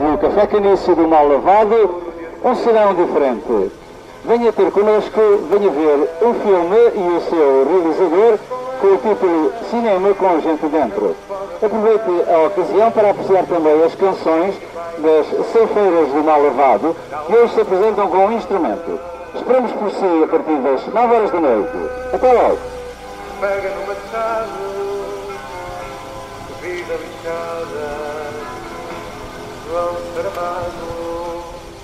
No Café Canício do Mal Lavado, um serão diferente. Venha ter connosco, venha ver um filme e o seu realizador com o título Cinema com gente dentro. Aproveite a ocasião para apreciar também as canções das Ceifeiras do Mal Lavado, que hoje se apresentam com um instrumento. Esperamos por si a partir das 9 horas da noite. Até logo. Pega no machado, vida lixada.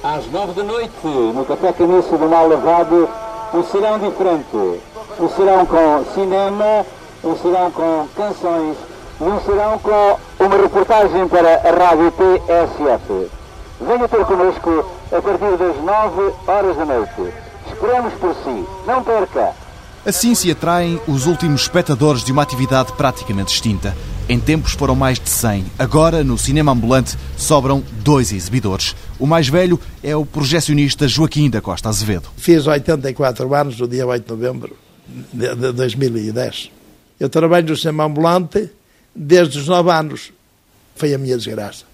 Às 9 da noite, no Café Caniço do Mal Lavado, um serão diferente. Um serão com cinema, um serão com canções e um serão com uma reportagem para a Rádio TSF. Venha ter connosco a partir das 9 horas da noite. Esperamos por si. Não perca! Assim se atraem os últimos espectadores de uma atividade praticamente extinta. Em tempos foram mais de 100. Agora, no cinema ambulante, sobram dois exibidores. O mais velho é o projecionista Joaquim da Costa Azevedo. Fiz 84 anos no dia 8 de novembro de 2010. Eu trabalho no cinema ambulante desde os 9 anos. Foi a minha desgraça.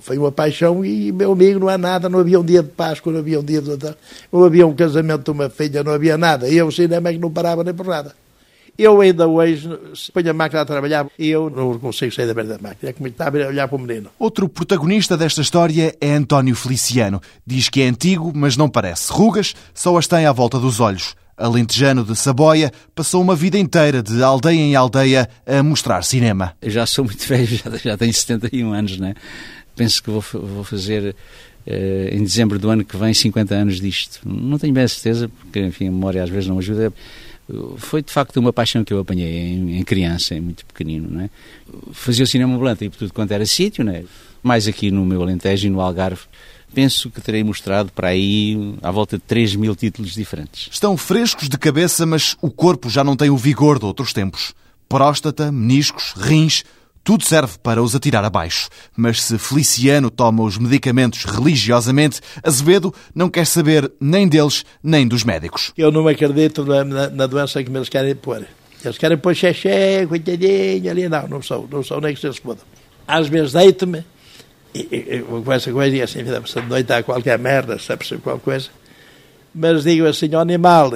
Foi uma paixão e meu amigo não há nada, não havia um dia de Páscoa, não havia um dia de não havia um casamento de uma filha, não havia nada. E eu, o cinema é que não parava nem por nada. Eu ainda hoje, se ponho a máquina a trabalhar, eu não consigo sair da beira da máquina. É como estava a olhar para o menino. Outro protagonista desta história é António Feliciano. Diz que é antigo, mas não parece. Rugas só as tem à volta dos olhos. Alentejano de Saboia, passou uma vida inteira de aldeia em aldeia a mostrar cinema. Eu já sou muito velho, já, já tenho 71 anos, né? Penso que vou, vou fazer uh, em dezembro do ano que vem 50 anos disto. Não tenho bem a certeza, porque enfim, a memória às vezes não ajuda. Foi de facto uma paixão que eu apanhei em, em criança, em muito pequenino, não é? Fazia o cinema ambulante e por tudo quanto era sítio, não é? Mais aqui no meu Alentejo e no Algarve penso que terei mostrado para aí à volta de 3 mil títulos diferentes. Estão frescos de cabeça, mas o corpo já não tem o vigor de outros tempos. Próstata, meniscos, rins, tudo serve para os atirar abaixo. Mas se Feliciano toma os medicamentos religiosamente, Azevedo não quer saber nem deles, nem dos médicos. Eu não acredito na, na, na doença que eles querem pôr. Eles querem pôr xexé, coitadinho, ali. Não, não sou, não sou nem que se exploda. Às vezes deito-me e, com essa coisa e assim, de noite há qualquer merda, se é preciso qualquer coisa. Mas digo assim, ó animal,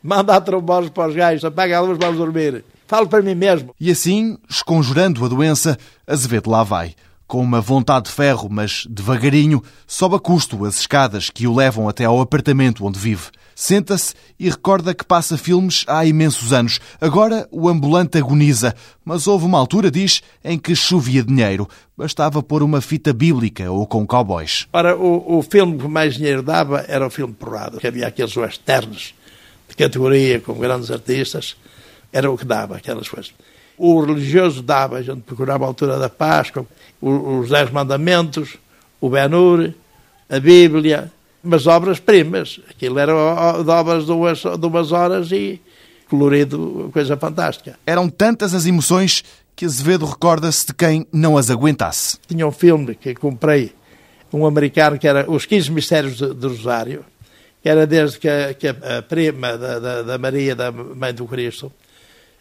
manda a trombose para os gajos, apaga a luz, vamos dormir. Falo para mim mesmo. E assim, esconjurando a doença, Azevedo lá vai. Com uma vontade de ferro, mas devagarinho, sobe a custo as escadas que o levam até ao apartamento onde vive. Senta-se e recorda que passa filmes há imensos anos. Agora o ambulante agoniza, mas houve uma altura, diz, em que chovia dinheiro. Bastava pôr uma fita bíblica ou com cowboys. Ora, o, o filme que mais dinheiro dava era o filme Porrado, que havia aqueles westerns de categoria com grandes artistas era o que dava, aquelas coisas. O religioso dava, a gente procurava a altura da Páscoa, os Dez Mandamentos, o Ben-Hur, a Bíblia, mas obras-primas. Aquilo era de obras de umas, de umas horas e colorido, coisa fantástica. Eram tantas as emoções que Azevedo recorda-se de quem não as aguentasse. Tinha um filme que comprei, um americano, que era Os 15 Mistérios de, de Rosário, que era desde que a, que a prima da, da, da Maria, da Mãe do Cristo,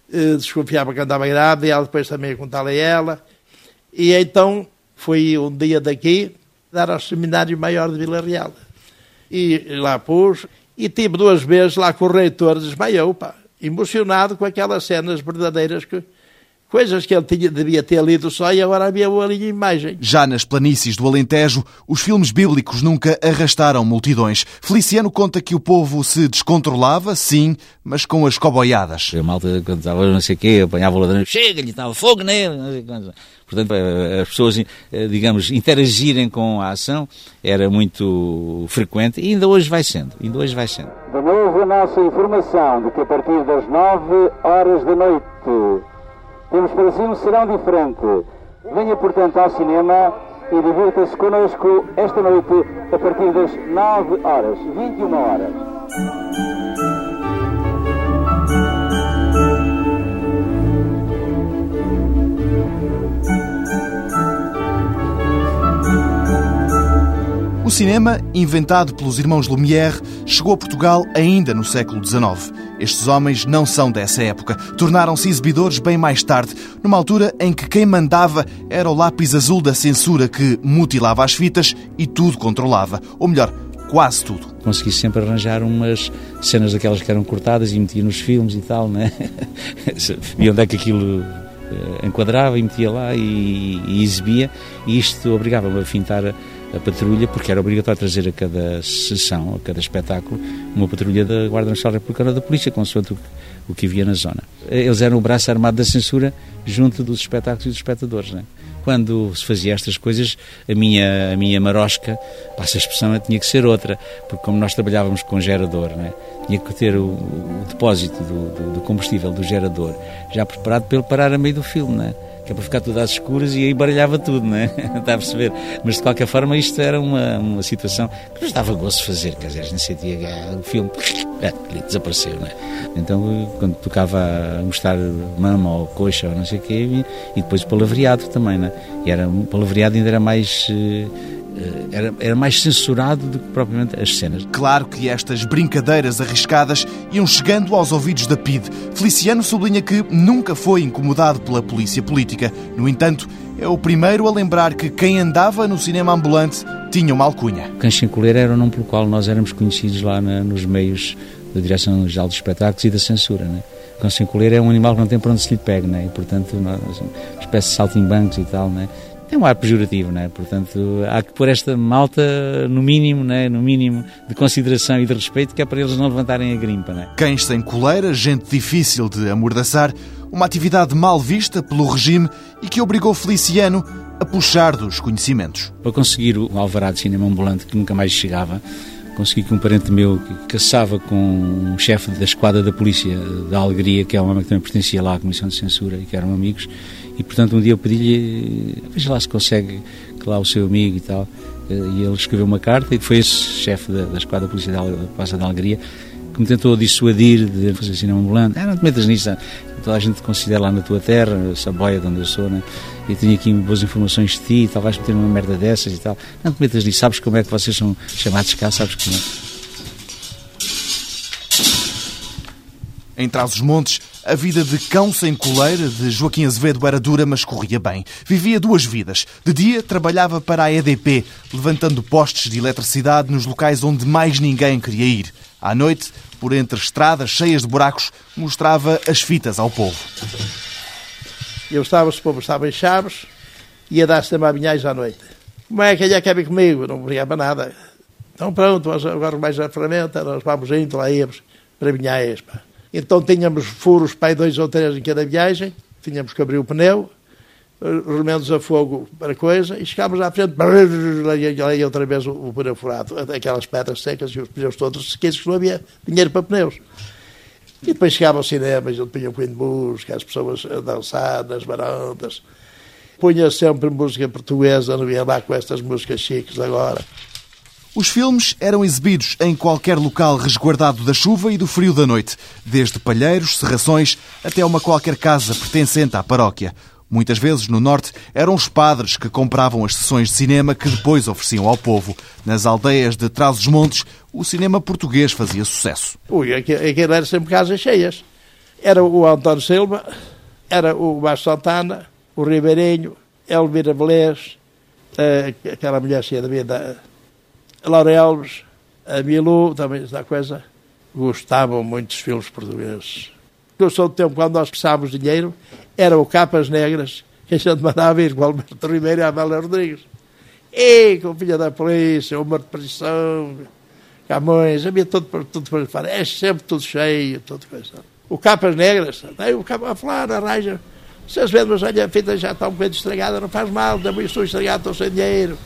desconfiava que andava grávida e ela depois também ia contar a ela. E então fui um dia daqui dar ao seminário maior de Vila Real. E lá pus, e tive duas vezes lá com o reitor, desmaiou, pá, emocionado com aquelas cenas verdadeiras que coisas que ele tinha, devia ter lido só e agora havia uma linha imagem. Já nas planícies do Alentejo, os filmes bíblicos nunca arrastaram multidões. Feliciano conta que o povo se descontrolava, sim, mas com as coboiadas. A malta, quando estava não sei o quê, apanhava o ladrão, chega-lhe, estava fogo nele, Portanto, as pessoas, eh, digamos, interagirem com a ação era muito frequente e ainda hoje vai sendo, ainda hoje vai sendo. De novo a nossa informação de que a partir das 9 horas da noite temos para si um serão diferente. Venha, portanto, ao cinema e divirta-se connosco esta noite a partir das 9 horas, 21 horas. O cinema, inventado pelos irmãos Lumière, chegou a Portugal ainda no século XIX Estes homens não são dessa época. Tornaram-se exibidores bem mais tarde, numa altura em que quem mandava era o lápis azul da censura que mutilava as fitas e tudo controlava. Ou melhor, quase tudo. Consegui sempre arranjar umas cenas daquelas que eram cortadas e metia nos filmes e tal, né? e onde é que aquilo eh, enquadrava e metia lá e, e exibia, e isto obrigava-me a fintar a, patrulha, porque era obrigatório trazer a cada sessão, a cada espetáculo, uma patrulha da Guarda Nacional Republicana da Polícia, consoante o, o que havia na zona. Eles eram o braço armado da censura junto dos espetáculos e dos espectadores, né? quando se fazia estas coisas, a minha, a minha marosca, passa a expressão, tinha que ser outra, porque como nós trabalhávamos com gerador, né, tinha que ter o, o depósito do, do, do, combustível do gerador já preparado para ele parar a meio do filme, né? Que é para ficar tudo às escuras e aí baralhava tudo, não é? Está a perceber? Mas de qualquer forma isto era uma, uma situação que nos dava gosto de fazer, quer dizer, a gente sentia o filme desapareceu, não é? Então quando tocava a mostrar mama ou coxa ou não sei o quê, e depois o palavreado também, não é? E era, o palavreado ainda era mais eh, era, era mais censurado do que propriamente as cenas. Claro que estas brincadeiras arriscadas iam chegando aos ouvidos da PID. Feliciano sublinha que nunca foi incomodado pela polícia política. No entanto, é o primeiro a lembrar que quem andava no cinema ambulante tinha uma alcunha. Cães coleira era o nome pelo qual nós éramos conhecidos lá na, nos meios da Direção-Geral dos Espetáculos e da Censura. Né? Cão sem coleira é um animal que não tem para onde se lhe pegue, né? e portanto, uma espécie de saltimbancos e tal. Né? Tem um ar pejorativo, né? Portanto, há que pôr esta malta no mínimo, né? No mínimo de consideração e de respeito, que é para eles não levantarem a grimpa, né? Cães sem coleira, gente difícil de amordaçar, uma atividade mal vista pelo regime e que obrigou Feliciano a puxar dos conhecimentos. Para conseguir o alvará de cinema ambulante que nunca mais chegava, consegui que um parente meu que caçava com um chefe da esquadra da polícia da Alegria, que é um homem que também pertencia lá à Comissão de Censura e que eram amigos, e portanto um dia eu pedi-lhe, veja lá se consegue que lá o seu amigo e tal, eh, e ele escreveu uma carta e foi esse chefe da, da esquadra polícia da Passa da Alegria que me tentou dissuadir de fazer cinema ambulante. Ah, não te metas nisso, toda a gente considera lá na tua terra, essa boia de onde eu sou, né? e tenho aqui boas informações de ti e tal, vais meter uma merda dessas e tal. Não te metas nisso, sabes como é que vocês são chamados cá, sabes como é. Em Trás-os-Montes, a vida de cão sem coleira de Joaquim Azevedo era dura, mas corria bem. Vivia duas vidas. De dia, trabalhava para a EDP, levantando postes de eletricidade nos locais onde mais ninguém queria ir. À noite, por entre estradas cheias de buracos, mostrava as fitas ao povo. Eu estava, se povo estava em Chaves, ia dar-se também a Vinhais à noite. Como é que ele vir comigo? Não brigava nada. Então pronto, agora mais à ferramenta, nós vamos indo, lá íamos para Vinhais. Pá. Então tínhamos furos para aí dois ou três em cada viagem, tínhamos que abrir o pneu, remendos a fogo para coisa, e chegámos à frente, e outra vez o, pneu furado, aquelas pedras secas e os pneus todos sequeiros que não havia dinheiro para pneus. E depois chegava ao cinema, e eu punha um pouquinho de música, as pessoas a dançar nas varandas. Punha sempre música portuguesa, não ia lá com estas músicas chiques agora. Os filmes eram exibidos em qualquer local resguardado da chuva e do frio da noite, desde palheiros, serrações, até uma qualquer casa pertencente à paróquia. Muitas vezes, no Norte, eram os padres que compravam as sessões de cinema que depois ofereciam ao povo. Nas aldeias de Trás-os-Montes, o cinema português fazia sucesso. Ui, aquilo era sempre casas cheias. Era o António Silva, era o Baixo Santana, o Ribeirinho, Elvira Velez, eh, aquela mulher cheia da vida Laura Alves, a Milu, também essa coisa, gostavam muito dos filmes portugueses. Eu sou do tempo quando nós precisávamos dinheiro, eram Capas Negras, que a gente mandava ir com o Alberto Ribeiro e a Amélia Rodrigues. E com o filho da polícia, o de prisão, Camões, havia tudo, tudo para falar. É sempre tudo cheio, tudo coisa. O Capas Negras, daí o Capa a falar, arranja. Vocês vendo, mas olha, a fita já está um bocadinho estragada, não faz mal, também estou estragado, estou sem dinheiro.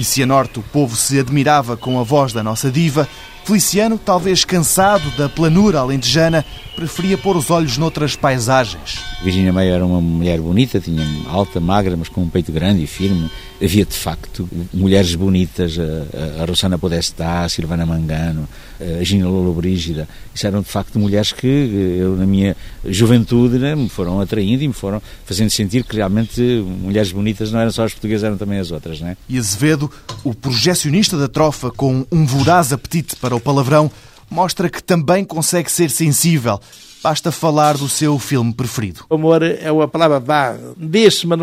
E se a norte o povo se admirava com a voz da nossa diva, Feliciano, talvez cansado da planura alentejana, preferia pôr os olhos noutras paisagens. Virginia Meyer era uma mulher bonita, tinha alta, magra, mas com um peito grande e firme. Havia, de facto, mulheres bonitas, a, a Rosana Podestá, a Silvana Mangano, a Gina Lolo Brígida. Isso eram, de facto, mulheres que eu, na minha juventude, né, me foram atraindo e me foram fazendo sentir que realmente mulheres bonitas não eram só as portuguesas, eram também as outras. Né? E Azevedo, o projecionista da trofa com um voraz apetite para o palavrão, mostra que também consegue ser sensível. Basta falar do seu filme preferido. O amor é uma palavra vá,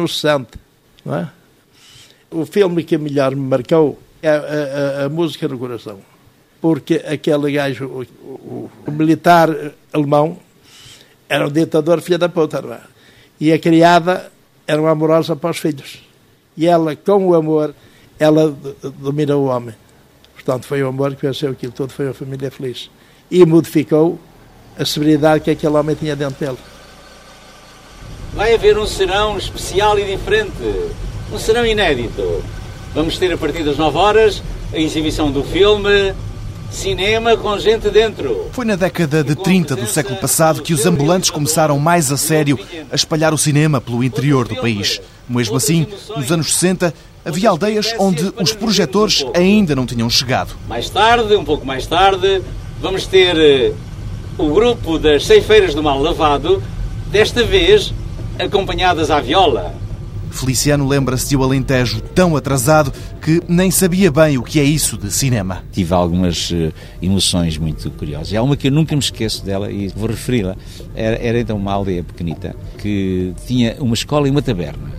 sente. Não é? O filme que melhor me marcou é a, a, a música no coração. Porque aquele gajo, o, o, o, militar alemão, era um ditador filha da puta, não é? E a criada era uma amorosa para os filhos. E ela, com o amor, ela domina o homem. Portanto, foi o amor que venceu aquilo tudo, foi a família feliz. E modificou a severidade que aquele homem tinha dentro dele. Vai haver um serão especial e diferente, um serão inédito. Vamos ter a partir das 9 horas a exibição do filme Cinema com gente dentro. Foi na década de 30 do século passado que os ambulantes começaram mais a sério a espalhar o cinema pelo interior do país. Mesmo assim, nos anos 60, havia aldeias onde os projetores ainda não tinham chegado. Mais tarde, um pouco mais tarde, vamos ter eh, o grupo das ceifeiras do mal lavado, desta vez acompanhadas à viola. Feliciano lembra-se de o Alentejo tão atrasado que nem sabia bem o que é isso de cinema. Tive algumas uh, emoções muito curiosas. Há uma que eu nunca me esqueço dela e vou referi-la. Era, era então uma aldeia pequenita que tinha uma escola e uma taberna.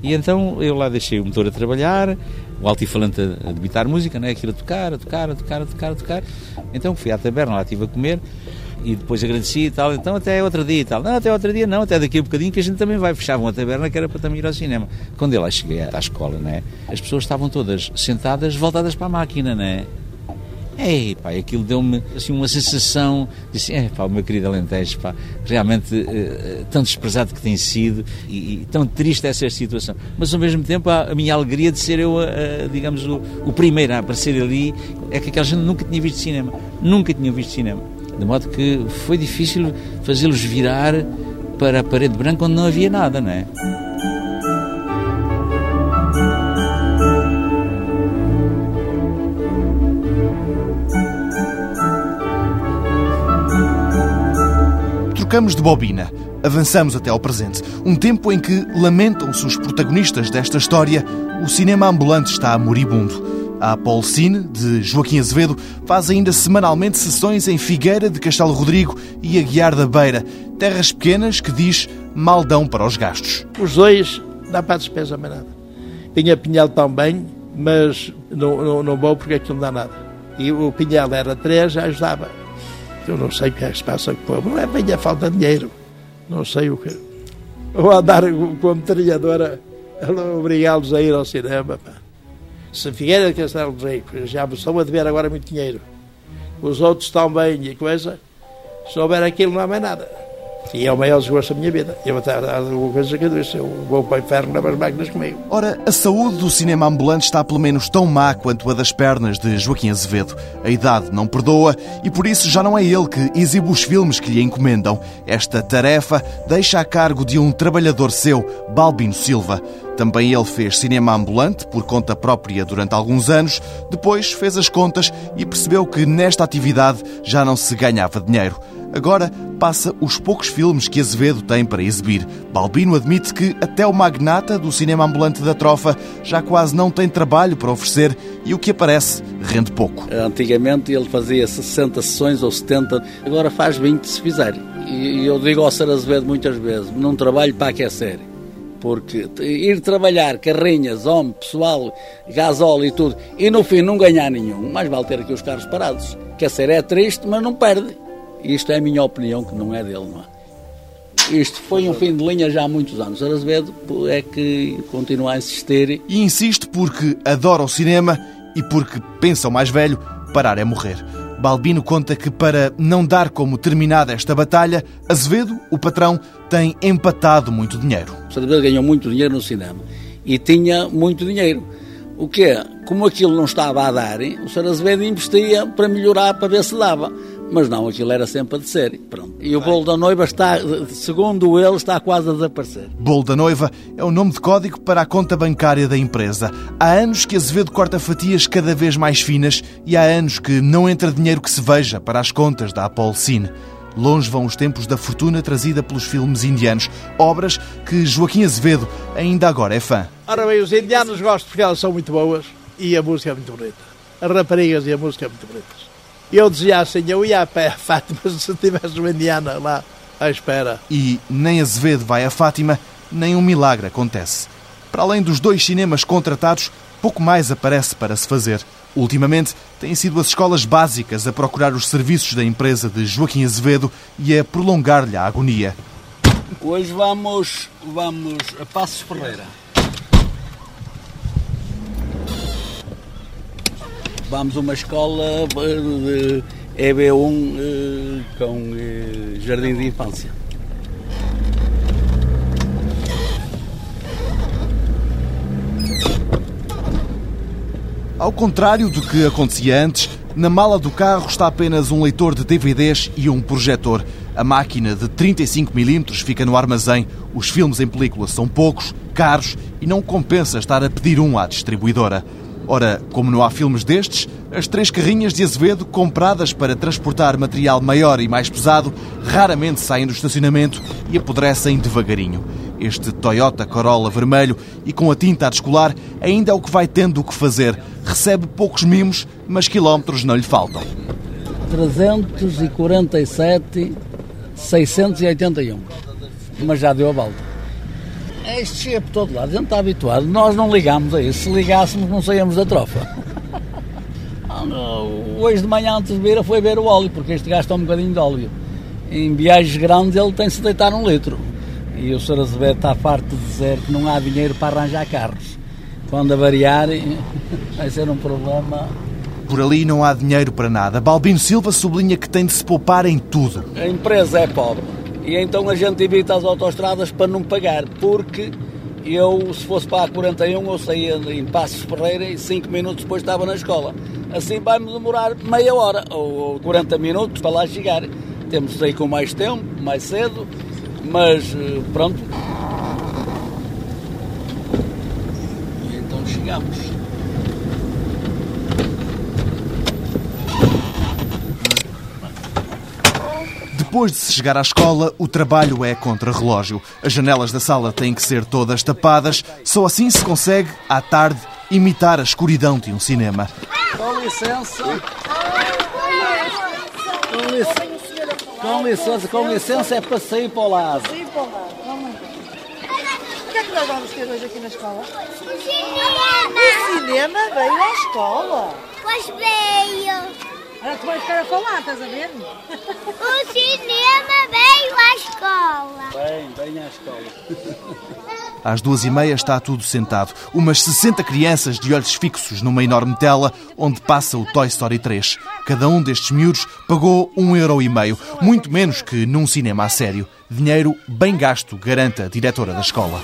E então eu lá deixei o motor a trabalhar, o altifalante a debitar música, né? aquilo a tocar, a tocar, a tocar, a tocar, a tocar. Então fui à taberna, lá estive a comer e depois agradeci e tal, então até outro dia e tal. Não, até outro dia não, até daqui a um bocadinho que a gente também vai. Fechavam a taberna que era para também ir ao cinema. Quando eu lá cheguei à escola, né, as pessoas estavam todas sentadas, voltadas para a máquina, né? Ei, pá, aquilo deu-me assim, uma sensação, disse, é pá, o meu querido Alentejo, pá, realmente uh, tão desprezado que tem sido e, e, tão triste essa situação. Mas ao mesmo tempo a, a minha alegria de ser eu, uh, digamos, o, o, primeiro a aparecer ali, é que aquela gente nunca tinha visto cinema, nunca tinha visto cinema. De modo que foi difícil fazê-los virar para a parede branca onde não havia nada, não é? Trocamos de bobina. Avançamos até ao presente. Um tempo em que lamentam-se os protagonistas desta história, o cinema ambulante está moribundo. A Apolcine, de Joaquim Azevedo, faz ainda semanalmente sessões em Figueira de Castelo Rodrigo e Aguiar da Beira, terras pequenas que diz mal dão para os gastos. Os dois dá para a despesa mais nada. Tinha Pinhal também, mas não, não, não vou porque aquilo não dá nada. E o Pinhal era três, já ajudava. Eu não sei o que é que se passa com o povo. Não é bem a falta de dinheiro. Não sei o que. Vou andar com a metralhadora obrigá-los a ir ao cinema. Pá. Se Figueira de Castelo Rei, já me estão a dever agora muito dinheiro, os outros estão bem e coisa, se houver aquilo não há mais nada. E é o maior desgosto da minha vida. Eu até alguma coisa que eu disse, eu vou para o inferno nas máquinas comigo. Ora, a saúde do cinema ambulante está pelo menos tão má quanto a das pernas de Joaquim Azevedo. A idade não perdoa e por isso já não é ele que exibe os filmes que lhe encomendam. Esta tarefa deixa a cargo de um trabalhador seu, Balbino Silva. Também ele fez cinema ambulante por conta própria durante alguns anos, depois fez as contas e percebeu que nesta atividade já não se ganhava dinheiro. Agora passa os poucos filmes que Azevedo tem para exibir. Balbino admite que até o magnata do cinema ambulante da Trofa já quase não tem trabalho para oferecer e o que aparece rende pouco. Antigamente ele fazia 60 sessões ou 70, agora faz 20 se fizer. E eu digo ao Sr. Azevedo muitas vezes, não trabalho para aquecer. Porque ir trabalhar carrinhas, homem, pessoal, gasóleo e tudo, e no fim não ganhar nenhum, mais vale ter aqui os carros parados. Quer ser, é triste, mas não perde. Isto é a minha opinião, que não é dele, não é? Isto foi um fim de linha já há muitos anos. Azevedo é que continua a insistir. E insiste porque adora o cinema e porque, pensa o mais velho, parar é morrer. Balbino conta que, para não dar como terminada esta batalha, Azevedo, o patrão, tem empatado muito dinheiro. O Azevedo ganhou muito dinheiro no cinema e tinha muito dinheiro. O que é? Como aquilo não estava a dar, o Sr. Azevedo investia para melhorar, para ver se dava. Mas não, aquilo era sempre a descer. Pronto. E o bolo da noiva está, segundo ele, está quase a desaparecer. Bolo da noiva é o nome de código para a conta bancária da empresa. Há anos que Azevedo corta fatias cada vez mais finas e há anos que não entra dinheiro que se veja para as contas da Apolcine. Longe vão os tempos da fortuna trazida pelos filmes indianos, obras que Joaquim Azevedo ainda agora é fã. Ora bem, os indianos gostam porque elas são muito boas e a música é muito bonita. As raparigas e a música é muito bonitas. Eu dizia assim, eu ia a pé a Fátima se tivesse uma indiana lá à espera. E nem Azevedo vai a Fátima, nem um milagre acontece. Para além dos dois cinemas contratados, pouco mais aparece para se fazer. Ultimamente, têm sido as escolas básicas a procurar os serviços da empresa de Joaquim Azevedo e a prolongar-lhe a agonia. Hoje vamos, vamos a Passos Ferreira. Vamos a uma escola de EB1 eh, com eh, jardim de infância. Ao contrário do que acontecia antes, na mala do carro está apenas um leitor de DVDs e um projetor. A máquina de 35mm fica no armazém. Os filmes em película são poucos, caros e não compensa estar a pedir um à distribuidora. Ora, como não há filmes destes, as três carrinhas de Azevedo, compradas para transportar material maior e mais pesado, raramente saem do estacionamento e apodrecem devagarinho. Este Toyota Corolla vermelho e com a tinta a descolar ainda é o que vai tendo o que fazer. Recebe poucos mimos, mas quilómetros não lhe faltam. 347, 681. Mas já deu a volta. Este chega por todo lado, a gente está habituado. Nós não ligamos a isso. Se ligássemos, não saíamos da trofa. Hoje de manhã, antes de vir, foi ver o óleo, porque este gasta um bocadinho de óleo. Em viagens grandes, ele tem se deitar um litro. E o Sr. Azevedo está farto de dizer que não há dinheiro para arranjar carros. Quando avariar, vai ser um problema. Por ali não há dinheiro para nada. Balbino Silva sublinha que tem de se poupar em tudo. A empresa é pobre. E então a gente evita as autostradas para não pagar, porque eu, se fosse para a 41, eu saía em Passos Ferreira e 5 minutos depois estava na escola. Assim vai-me demorar meia hora ou 40 minutos para lá chegar. Temos de sair com mais tempo, mais cedo, mas eh, pronto. E então chegamos. Depois de se chegar à escola, o trabalho é contra-relógio. As janelas da sala têm que ser todas tapadas, só assim se consegue, à tarde, imitar a escuridão de um cinema. Com licença. Com licença. Com licença, com licença é para sair para o lado. Sair para o lado, vamos O que é que nós vamos ter hoje aqui na escola? Cinema! O cinema veio à escola. Pois veio! Agora tu vais ficar a falar, estás a ver? O cinema veio à escola! Bem, bem à escola. Às duas e meia está tudo sentado. Umas 60 crianças de olhos fixos numa enorme tela onde passa o Toy Story 3. Cada um destes miúdos pagou um euro e meio, muito menos que num cinema a sério. Dinheiro bem gasto, garanta a diretora da escola.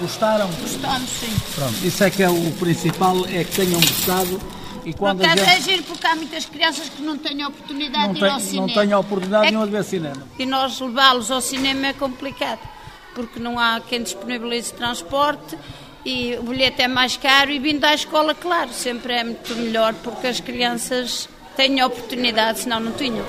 Gostaram? Gostamos, sim. Pronto, isso é que é o principal, é que tenham gostado. E quando Por a acaso é gente giro porque há muitas crianças que não têm a oportunidade não de ir ao tem, cinema. não tem a oportunidade É nenhuma de ver cinema. E nós levá-los ao cinema é complicado, porque não há quem disponibilize transporte e o bilhete é mais caro e vindo à escola, claro, sempre é muito melhor porque as crianças têm a oportunidade, senão não tinham.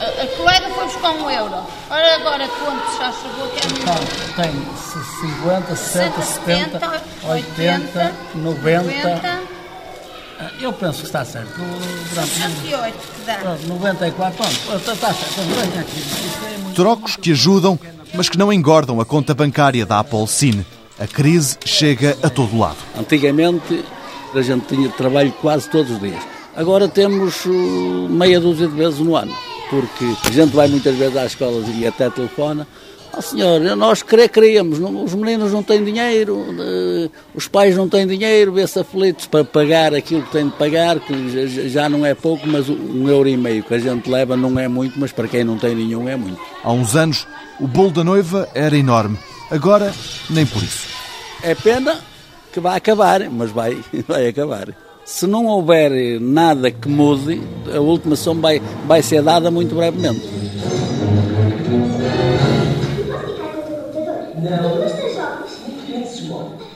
A, a- colega foi buscar um euro. Ora agora quanto já chegou que é muito. Tem 50, 60, 70, 80, 80, 90. Eu penso que está certo. Durante 68 que dá. Pronto, 94, pronto, está, está certo. É muito... Trocos que ajudam, mas que não engordam a conta bancária da Apple Cine. A crise chega a todo lado. Antigamente a gente tinha trabalho quase todos os dias. Agora temos uh, meia dúzia de vezes no ano, porque a gente vai muitas vezes às escolas e até telefona. Ó senhor, nós não- os meninos não têm dinheiro, eh, os pais não têm dinheiro, vê-se aflitos para pagar aquilo que têm de pagar, que já- já não é pouco, mas um euro e meio que a gente leva não é muito, mas para quem não tem nenhum é muito. Há uns anos, o bolo da noiva era enorme. Agora, nem por isso. É pena que vai acabar, mas vai, vai acabar. Se não houver nada que mude, a última som vai, vai ser dada muito brevemente.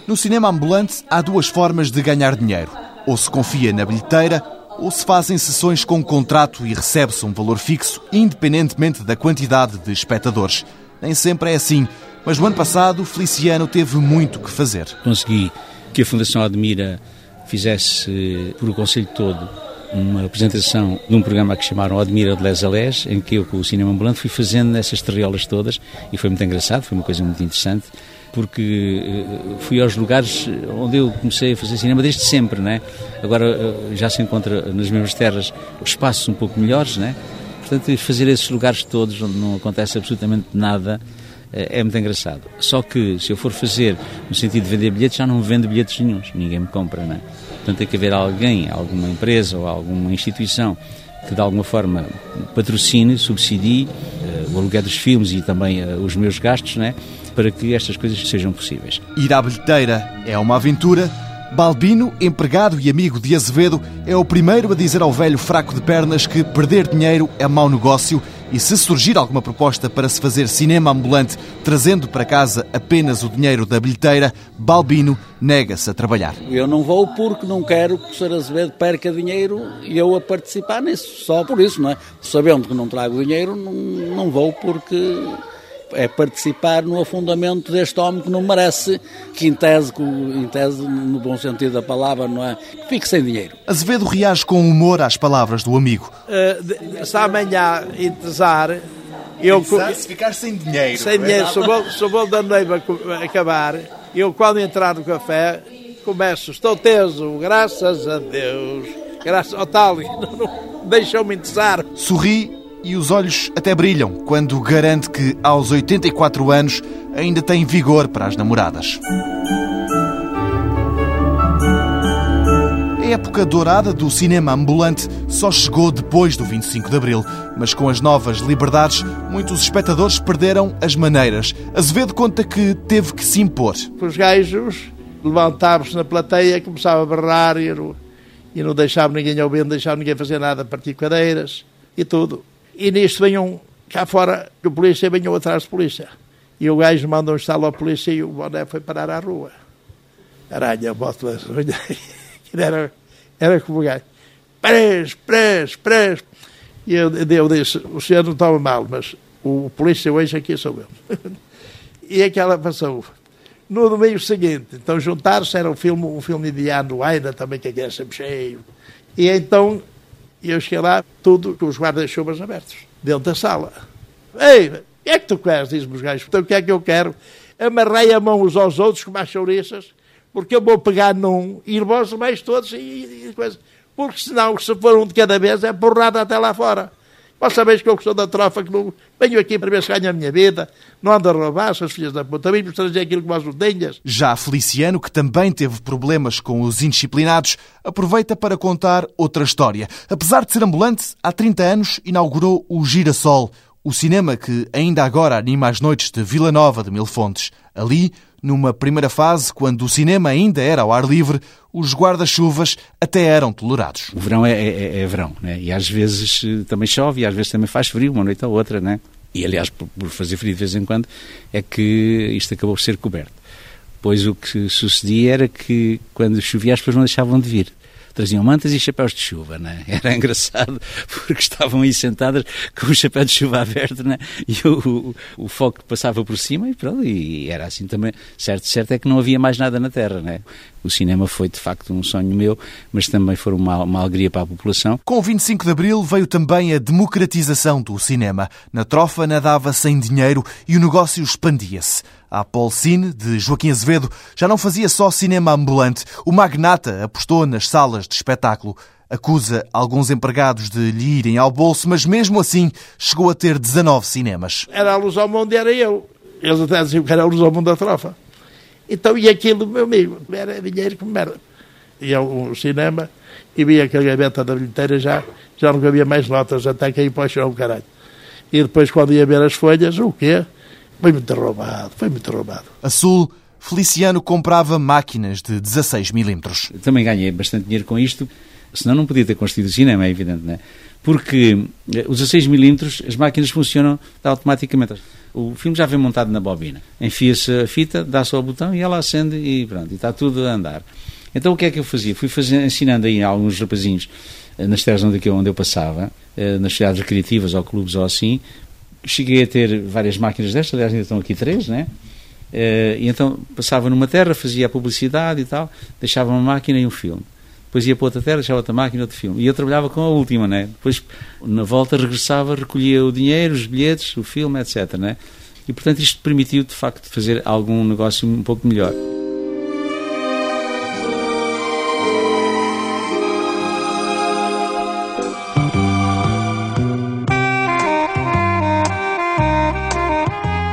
No cinema ambulante há duas formas de ganhar dinheiro. Ou se confia na bilheteira, ou se fazem sessões com contrato e recebe-se um valor fixo, independentemente da quantidade de espectadores. Nem sempre é assim, mas no ano passado Feliciano teve muito que fazer. consegui que a Fundação Admira fizesse por o Conselho todo uma apresentação de um programa que chamaram Admira de Les Alés, em que eu, com o cinema ambulante, fui fazendo essas terriolas todas e foi muito engraçado, foi uma coisa muito interessante, porque eh, fui aos lugares onde eu comecei a fazer cinema desde sempre, né? Agora eh, já se encontra nas mesmas terras espaços um pouco melhores, né? Portanto, fazer esses lugares todos onde não acontece absolutamente nada é muito engraçado. Só que se eu for fazer no sentido de vender bilhetes, já não vendo bilhetes nenhums, ninguém me compra, não é? Portanto, tem que haver alguém, alguma empresa ou alguma instituição que de alguma forma patrocine, subsidie o aluguer dos filmes e também os meus gastos, né, para que estas coisas sejam possíveis. Ir à bilheteira é uma aventura Balbino, empregado e amigo de Azevedo, é o primeiro a dizer ao velho fraco de pernas que perder dinheiro é mau negócio e se surgir alguma proposta para se fazer cinema ambulante trazendo para casa apenas o dinheiro da bilheteira, Balbino nega-se a trabalhar. Eu não vou porque não quero que o Sr. Azevedo perca dinheiro e eu a participar nisso, só por isso, não é? Sabendo que não trago dinheiro, não, não vou porque é participar no afundamento deste homem que não merece, que em tese, em tese, no bom sentido da palavra, não é? Fique sem dinheiro. Azevedo reage com humor às palavras do amigo. Uh, se amanhã entesar, eu... Se ficar sem dinheiro. Sem dinheiro, se o bolo da noiva acabar, eu quando entrar no café, começo, estou teso, graças a Deus, graças ao tal, deixou-me entesar. Sorri e os olhos até brilham quando garante que, aos 84 anos, ainda tem vigor para as namoradas. A época dourada do cinema ambulante só chegou depois do 25 de Abril, mas com as novas liberdades, muitos espectadores perderam as maneiras. Azevedo conta que teve que se impor. Os gajos levantavam-se na plateia, começavam a berrar e não, deixavam ninguém ouvir, não deixavam ninguém fazer nada, partir cadeiras e tudo. E nisto venham cá fora, o polícia venham atrás de polícia. E o gajo manda um estalo polícia e o boné foi parar à rua. Aranha, boto era, era como o gajo. Pres, pres, pres. E eu, eu disse, o senhor não estava mal, mas o polícia hoje aqui sou eu. e aquela passou. No domingo seguinte, então juntaram-se, era um filme, um filme indiano ainda, também que era sempre cheio. E então e eu cheguei lá, tudo com os guarda-chuvas abertos, dentro da sala. Ei, o que é que tu queres? Diz-me os gajos. Então o que é que eu quero? Amarrei a mão uns aos outros com as chouriças, porque eu vou pegar num e mais todos e, e coisa. Porque senão, se for um de cada vez, é porrada até lá fora. Vós sabeis que eu sou da trofa, que não venho aqui para ver se ganho a minha vida, não ando a roubar, suas filhas da puta, vim trazer aquilo que vós não tenhas. Já Feliciano, que também teve problemas com os indisciplinados, aproveita para contar outra história. Apesar de ser ambulante, há 30 anos inaugurou o Girassol, o cinema que ainda agora anima as noites de Vila Nova de Mil Fontes. Ali, numa primeira fase, quando o cinema ainda era ao ar livre, os guarda-chuvas até eram tolerados. O verão é, é, é verão, né? e às vezes eh, também chove, e às vezes também faz frio, uma noite ou outra, né? E aliás, por, fazer frio de vez em quando, é que isto acabou por ser coberto. Pois o que sucedia era que quando chovia as pessoas não deixavam de vir traziam mantas e chapéus de chuva, né? Era engraçado porque estavam aí sentadas com o chapéu de chuva aberto, né? E o, o, o foco passava por cima e pronto, e era assim também. Certo, certo é que não havia mais nada na Terra, né? O cinema foi de facto um sonho meu, mas também foi uma, uma alegria para a população. Com o 25 de Abril veio também a democratização do cinema. Na trofa nadava sem dinheiro e o negócio expandia-se. A Cine, de Joaquim Azevedo, já não fazia só cinema ambulante. O magnata apostou nas salas de espetáculo. Acusa alguns empregados de lhe irem ao bolso, mas mesmo assim chegou a ter 19 cinemas. Era a luz ao mundo, era eu. Eles até diziam que era a luz ao mundo da trofa. Então, e aquilo, meu amigo, era dinheiro como merda. Ia ao cinema e via que a gaveta da bilheteira já, já não havia mais notas, até que aí para o chão, caralho. E depois, quando ia ver as folhas, o quê? Foi muito roubado, foi muito roubado. A Sul, Feliciano comprava máquinas de 16 milímetros. Também ganhei bastante dinheiro com isto, senão não podia ter construído o cinema, é evidente, não é? Porque eh, os 16 milímetros, as máquinas funcionam automaticamente. O filme já vem montado na bobina. Enfia-se a fita, dá-se ao botão e ela acende e pronto, e está tudo a andar. Então o que é que eu fazia? Fui fazer, ensinando aí a alguns rapazinhos eh, nas terras onde eu, onde eu passava, eh, nas cidades recreativas ou clubes ou assim, cheguei a ter várias máquinas destas, aliás ainda estão aqui três, né? Uh, e então passava numa terra, fazia a publicidade e tal, deixava uma máquina e um filme. Depois ia para outra terra, deixava outra máquina, outro filme. E eu trabalhava com a última, né? Depois, na volta, regressava, recolhia o dinheiro, os bilhetes, o filme, etc, né? E, portanto, isto permitiu, de facto, fazer algum negócio um pouco melhor.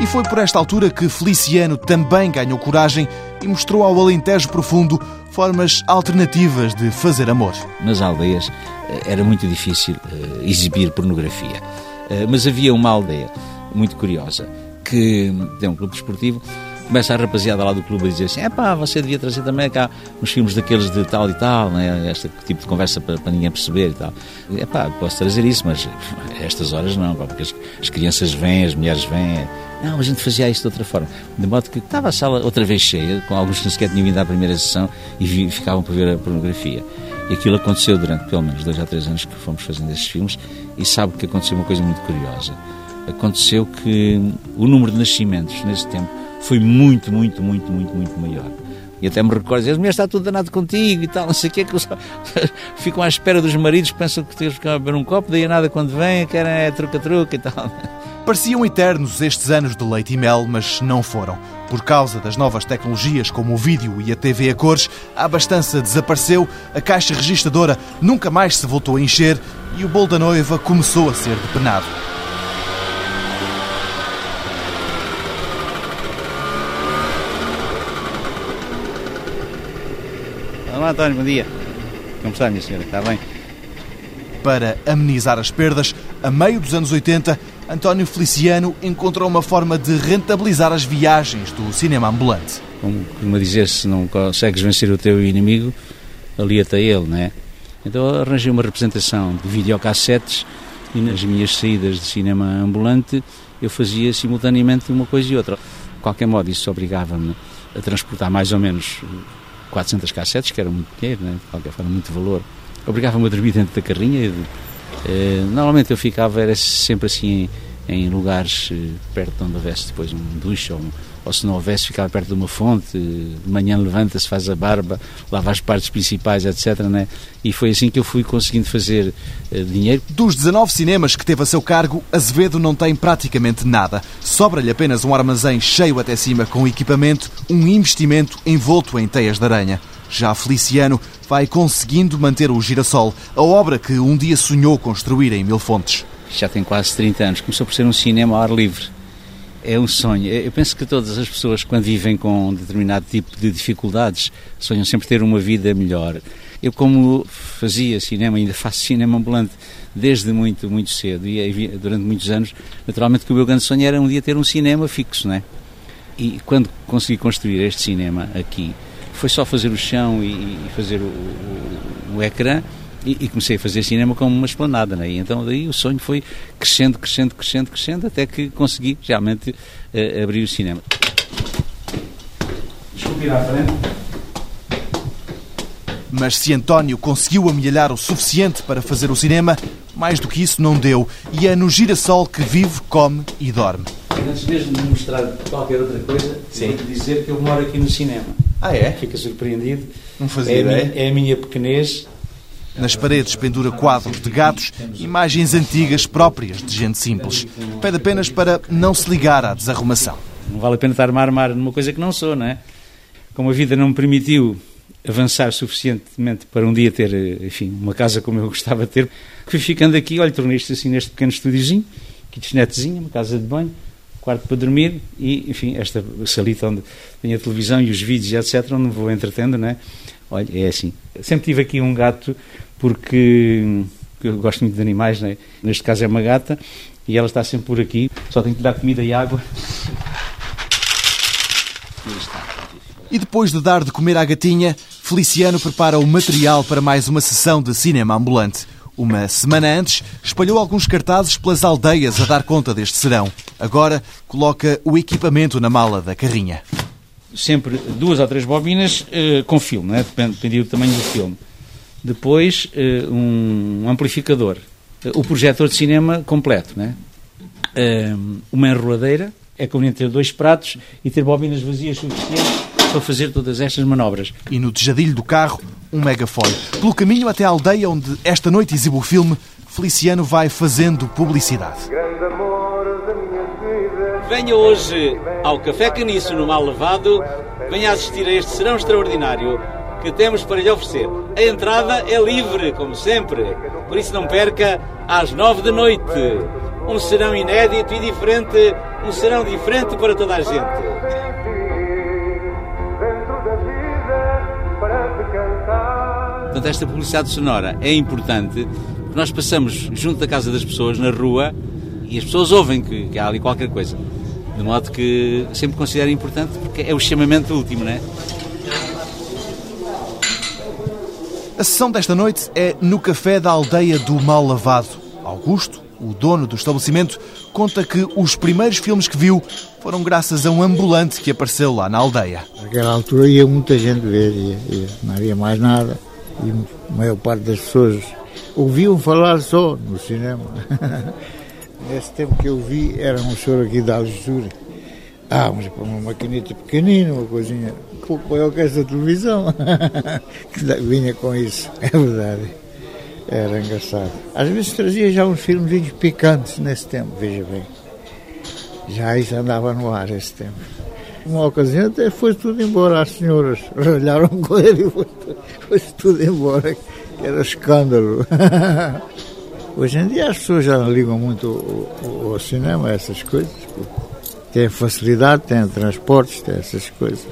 E foi por esta altura que Feliciano também ganhou coragem e mostrou ao Alentejo Profundo formas alternativas de fazer amor. Nas aldeias eh, era muito difícil uh, exibir pornografia, uh, mas havia uma aldeia muito curiosa que tem um clube desportivo começa a rapaziada lá do clube a dizer assim: é pá, você devia trazer também cá uns filmes daqueles de tal e tal, né? este tipo de conversa para, para ninguém perceber e tal. É pá, posso trazer isso, mas a estas horas não, porque as, as, crianças vêm, as mulheres vêm. Não, a gente fazia isto de outra forma. De modo que estava a sala outra vez cheia, com alguns que sequer tinham vindo à primeira sessão e vi, ficavam para ver a pornografia. E aquilo aconteceu durante pelo menos dois ou três anos que fomos fazendo esses filmes, e sabe que aconteceu uma coisa muito curiosa. Aconteceu que o número de nascimentos nesse tempo foi muito, muito, muito, muito, muito maior. E até me recordo, as mulheres está tudo danado contigo e tal, não sei o que, que só... ficam à espera dos maridos, pensam que tens que beber um copo, daí nada quando vêm, querem é truca-truca e tal. Pareciam eternos estes anos de leite e mel, mas não foram. Por causa das novas tecnologias como o vídeo e a TV a cores, a abastança desapareceu, a caixa registradora nunca mais se voltou a encher e o bolo da noiva começou a ser depenado. Olá, António, bom dia. Como está, minha senhora? Está bem? Para amenizar as perdas, a meio dos anos 80, António Feliciano encontrou uma forma de rentabilizar as viagens do cinema ambulante. Como costuma dizer, se não consegues vencer o teu inimigo, alia-te a ele, não é? Então arranjei uma representação de videocassetes e nas minhas saídas de cinema ambulante eu fazia simultaneamente uma coisa e outra. De qualquer modo, isso obrigava-me a transportar mais ou menos 400 cassetes, que era muito dinheiro, né? de qualquer forma, muito valor. Obrigava-me a dormir dentro da carrinha. Eh, normalmente eu ficava, era sempre assim, em, lugares eh, perto de onde houvesse depois um duche ou um, ou se não houvesse, ficava perto de uma fonte, de manhã levanta-se, faz a barba, lava as partes principais, etc. Né? E foi assim que eu fui conseguindo fazer uh, dinheiro. Dos 19 cinemas que teve a seu cargo, Azevedo não tem praticamente nada. Sobra-lhe apenas um armazém cheio até cima com equipamento, um investimento envolto em teias de aranha. Já Feliciano vai conseguindo manter o Girassol, a obra que um dia sonhou construir em Mil Fontes. Já tem quase 30 anos. Começou por ser um cinema ao ar livre é um sonho. Eu penso que todas as pessoas, quando vivem com um determinado tipo de dificuldades, sonham sempre ter uma vida melhor. Eu, como fazia cinema, ainda faço cinema ambulante desde muito, muito cedo e durante muitos anos, naturalmente que o meu grande sonho era um dia ter um cinema fixo, né? E quando consegui construir este cinema aqui, foi só fazer o chão e, fazer o, o, o ecrã e, e, comecei a fazer cinema como uma esplanada, né? E então daí o sonho foi crescendo, crescendo, crescendo, crescendo, até que consegui realmente uh, abrir o cinema. Desculpe ir à frente. Mas se António conseguiu amelhar o suficiente para fazer o cinema, mais do que isso não deu. E é no girassol que vive, come e dorme. Antes mesmo de mostrar qualquer outra coisa, vou dizer que eu moro aqui no cinema. Ah, é? Fica surpreendido. Não fazia é ideia. A minha, é a minha pequenez nas paredes pendura quadros de gatos, imagens antigas próprias de gente simples. Pede apenas para não se ligar à desarrumação. Não vale a pena estar-me a armar numa coisa que não sou, não é? Como a vida não me permitiu avançar suficientemente para um dia ter, enfim, uma casa como eu gostava de ter, fui ficando aqui, olha, tornei isto assim neste pequeno estúdiozinho, kitchenettezinha, uma casa de banho, quarto para dormir e, enfim, esta salita onde tenho a televisão e os vídeos, etc., onde me vou entretendo, não é? Olha, é assim. Sempre tive aqui um gato porque eu gosto muito de animais, né? neste caso é uma gata, e ela está sempre por aqui, só tenho que lhe dar comida e água. E depois de dar de comer à gatinha, Feliciano prepara o material para mais uma sessão de cinema ambulante. Uma semana antes, espalhou alguns cartazes pelas aldeias a dar conta deste serão. Agora, coloca o equipamento na mala da carrinha. Sempre duas ou três bobinas uh, com filme, né? dependia do tamanho do filme depois uh, um amplificador, uh, o projetor de cinema completo, né? Uh, uma enroladeira, é conveniente ter dois pratos e ter bobinas vazias suficientes para fazer todas estas manobras. E no tejadilho do carro, um megafone. Pelo caminho até a aldeia onde esta noite exibe o filme, Feliciano vai fazendo publicidade. Venha hoje ao Café Caniço no Mal Levado, venha assistir a este serão extraordinário que temos para lhe oferecer. A entrada é livre, como sempre, por isso não perca às nove da noite. Um serão inédito e diferente, um serão diferente para toda a gente. Portanto, esta publicidade sonora é importante porque nós passamos junto da casa das pessoas, na rua, e as pessoas ouvem que, que há ali qualquer coisa. De modo que sempre considero importante porque é o chamamento último, não é? A sessão desta noite é no café da aldeia do Mal Lavado. Augusto, o dono do estabelecimento, conta que os primeiros filmes que viu foram graças a um ambulante que apareceu lá na aldeia. Naquela altura ia muita gente ver, ia, ia. não havia mais nada. E a maior parte das pessoas ouviam falar só no cinema. Nesse tempo que eu vi, era um senhor aqui da Algesura. Ah, mas para uma maquineta pequenina, uma coisinha pouco maior que esta televisão. vinha com isso, é verdade. Era engraçado. Às vezes trazia já uns filmes picantes nesse tempo, veja bem. Já isso andava no ar esse tempo. Uma ocasião até foi tudo embora, as senhoras olharam com ele e foi, foi tudo embora, era escândalo. Hoje em dia as pessoas já não ligam muito ao, cinema, essas coisas. Tem facilidade, tem transportes, tem essas coisas.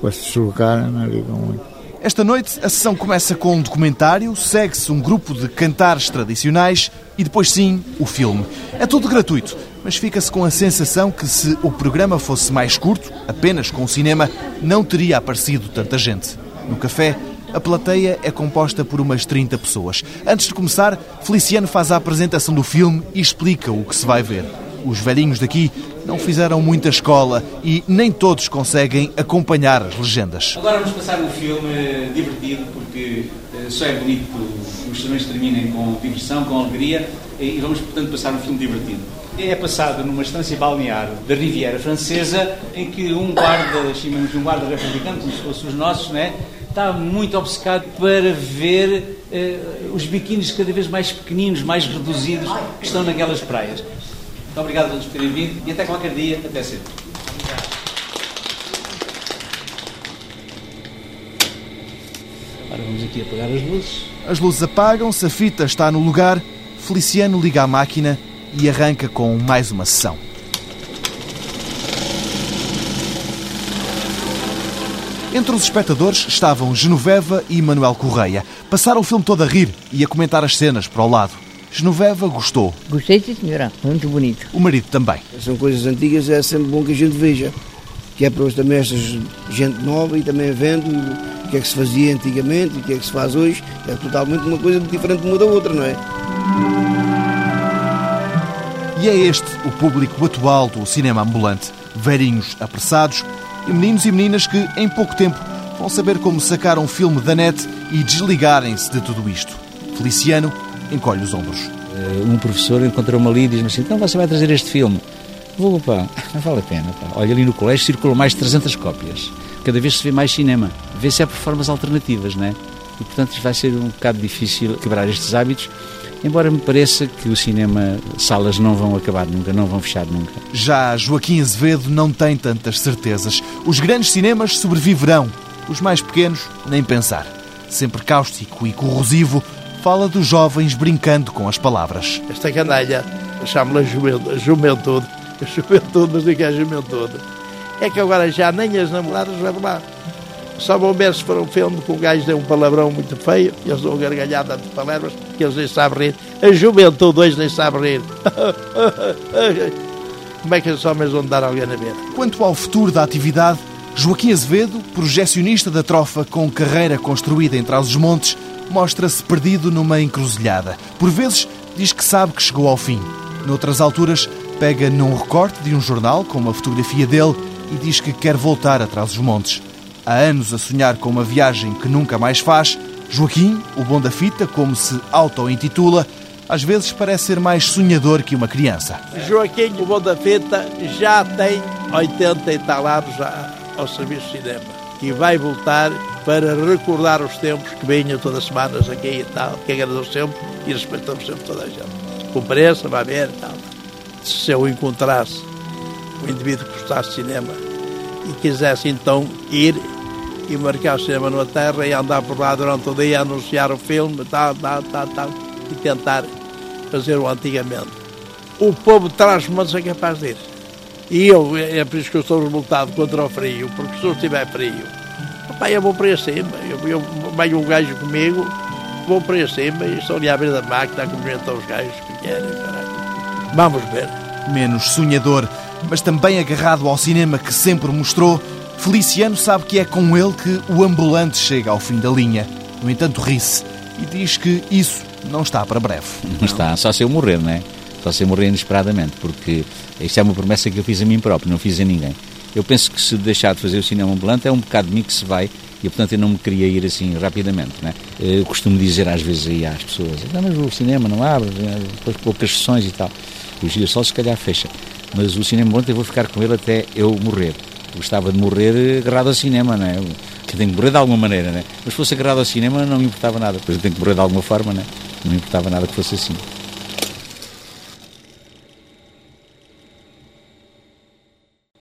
Para se deslocarem, não ligam muito. Esta noite a sessão começa com um documentário, segue-se um grupo de cantares tradicionais e depois sim o filme. É tudo gratuito, mas fica-se com a sensação que se o programa fosse mais curto, apenas com o cinema, não teria aparecido tanta gente. No café, a plateia é composta por umas 30 pessoas. Antes de começar, Feliciano faz a apresentação do filme e explica o que se vai ver. Os velhinhos daqui não fizeram muita escola e nem todos conseguem acompanhar as legendas. Agora vamos passar um filme divertido, porque eh, só é bonito que os serões terminem com diversão, com alegria, e vamos, portanto, passar um filme divertido. É passado numa estância balnear da Riviera Francesa, em que um guarda, chamamos um guarda republicano, como se fossem os nossos, né, está muito obcecado para ver uh, os biquínis cada vez mais pequeninos, mais reduzidos, que estão naquelas praias. Muito obrigado a todos por terem vindo e até qualquer dia. Até sempre. Agora vamos aqui apagar as luzes. As luzes apagam-se, a fita está no lugar. Feliciano liga a máquina e arranca com mais uma sessão. Entre os espectadores estavam Genoveva e Manuel Correia. Passaram o filme todo a rir e a comentar as cenas para o lado. Genoveva gostou. Gostei, sim, senhora. Muito bonito. O marido também. São coisas antigas, é sempre bom que a gente veja. Que é para hoje também esta gente nova e também vendo o que é que se fazia antigamente e o que é que se faz hoje. É totalmente uma coisa diferente uma da outra, não é? E é este o público atual do cinema ambulante. Velhinhos apressados e meninos e meninas que, em pouco tempo, vão saber como sacar um filme da net e desligarem-se de tudo isto. Feliciano encolhe os ombros. Eh, um professor encontrou-me ali e diz-me assim: então você vai trazer este filme. Vou, pá, não vale a pena. Pá. Olha, ali no colégio circulam mais de 300 cópias. Cada vez se vê mais cinema. Vê-se há por formas alternativas, não é? E, portanto, vai ser um bocado difícil quebrar estes hábitos, embora me pareça que o cinema, salas não vão acabar nunca, não vão fechar nunca. Já Joaquim Azevedo não tem tantas certezas. Os grandes cinemas sobreviverão, os mais pequenos, nem pensar. Sempre cáustico e corrosivo, fala dos jovens brincando com as palavras. Esta canalha, chamo-la juventude, juventude, juventude, mas digo é juventude. É que agora já nem as namoradas vão lá. Só vão ver se for um filme que o gajo deu um palavrão muito feio e eles dão gargalhada de palavras que eles nem sabem rir. A juventude hoje nem sabe rir. Como é que os homens vão dar alguém a ver? Quanto ao futuro da atividade, Joaquim Azevedo, projecionista da trofa com carreira construída entre os montes, mostra-se perdido numa encruzilhada. Por vezes diz que sabe que chegou ao fim. Noutras alturas, pega num recorte de um jornal com uma fotografia dele e diz que quer voltar atrás dos montes. Há anos a sonhar com uma viagem que nunca mais faz, Joaquim, o bom da fita, como se auto-intitula, às vezes parece ser mais sonhador que uma criança. Joaquim, o bom da fita, já tem 80 e tal anos ao serviço de cinema e vai voltar para recordar os tempos que vinham todas as semanas aqui e tal, que agradou sempre e respeitamos sempre toda a gente. Compareça, vai ver e tal. Se eu encontrasse um indivíduo que gostasse de cinema e quisesse então ir e marcar o cinema na terra e andar por lá durante o dia, anunciar o filme, tal, tal, tal, tal, e tentar fazer o antigamente. O povo traz-me, mas é capaz de ir. E eu, é por isso que eu estou revoltado contra o frio, porque se eu estiver frio, pai, eu vou para cima, eu, eu venho um gajo comigo, vou para cima e estou ali à beira da máquina a cumprimentar os gajos que querem, caralho. Vamos ver. Menos sonhador, mas também agarrado ao cinema que sempre mostrou, Feliciano sabe que é com ele que o ambulante chega ao fim da linha. No entanto, ri-se e diz que isso não está para breve. Não está, só se eu morrer, não é? Só se eu morrer inesperadamente, porque isto é uma promessa que eu fiz a mim próprio, não fiz a ninguém. Eu penso que se deixar de fazer o cinema ambulante é um bocado de mim que se vai e, portanto, eu não me queria ir assim rapidamente. Né? Eu costumo dizer às vezes aí às pessoas: não, mas o cinema não abre, né? depois poucas sessões e tal. O girassol se calhar fecha. Mas o cinema ambulante eu vou ficar com ele até eu morrer. Gostava de morrer agarrado ao cinema, não é? Que tenho que morrer de alguma maneira, né? Mas se fosse agarrado ao cinema não me importava nada. Depois eu tenho que morrer de alguma forma, né? Não me importava nada que fosse assim.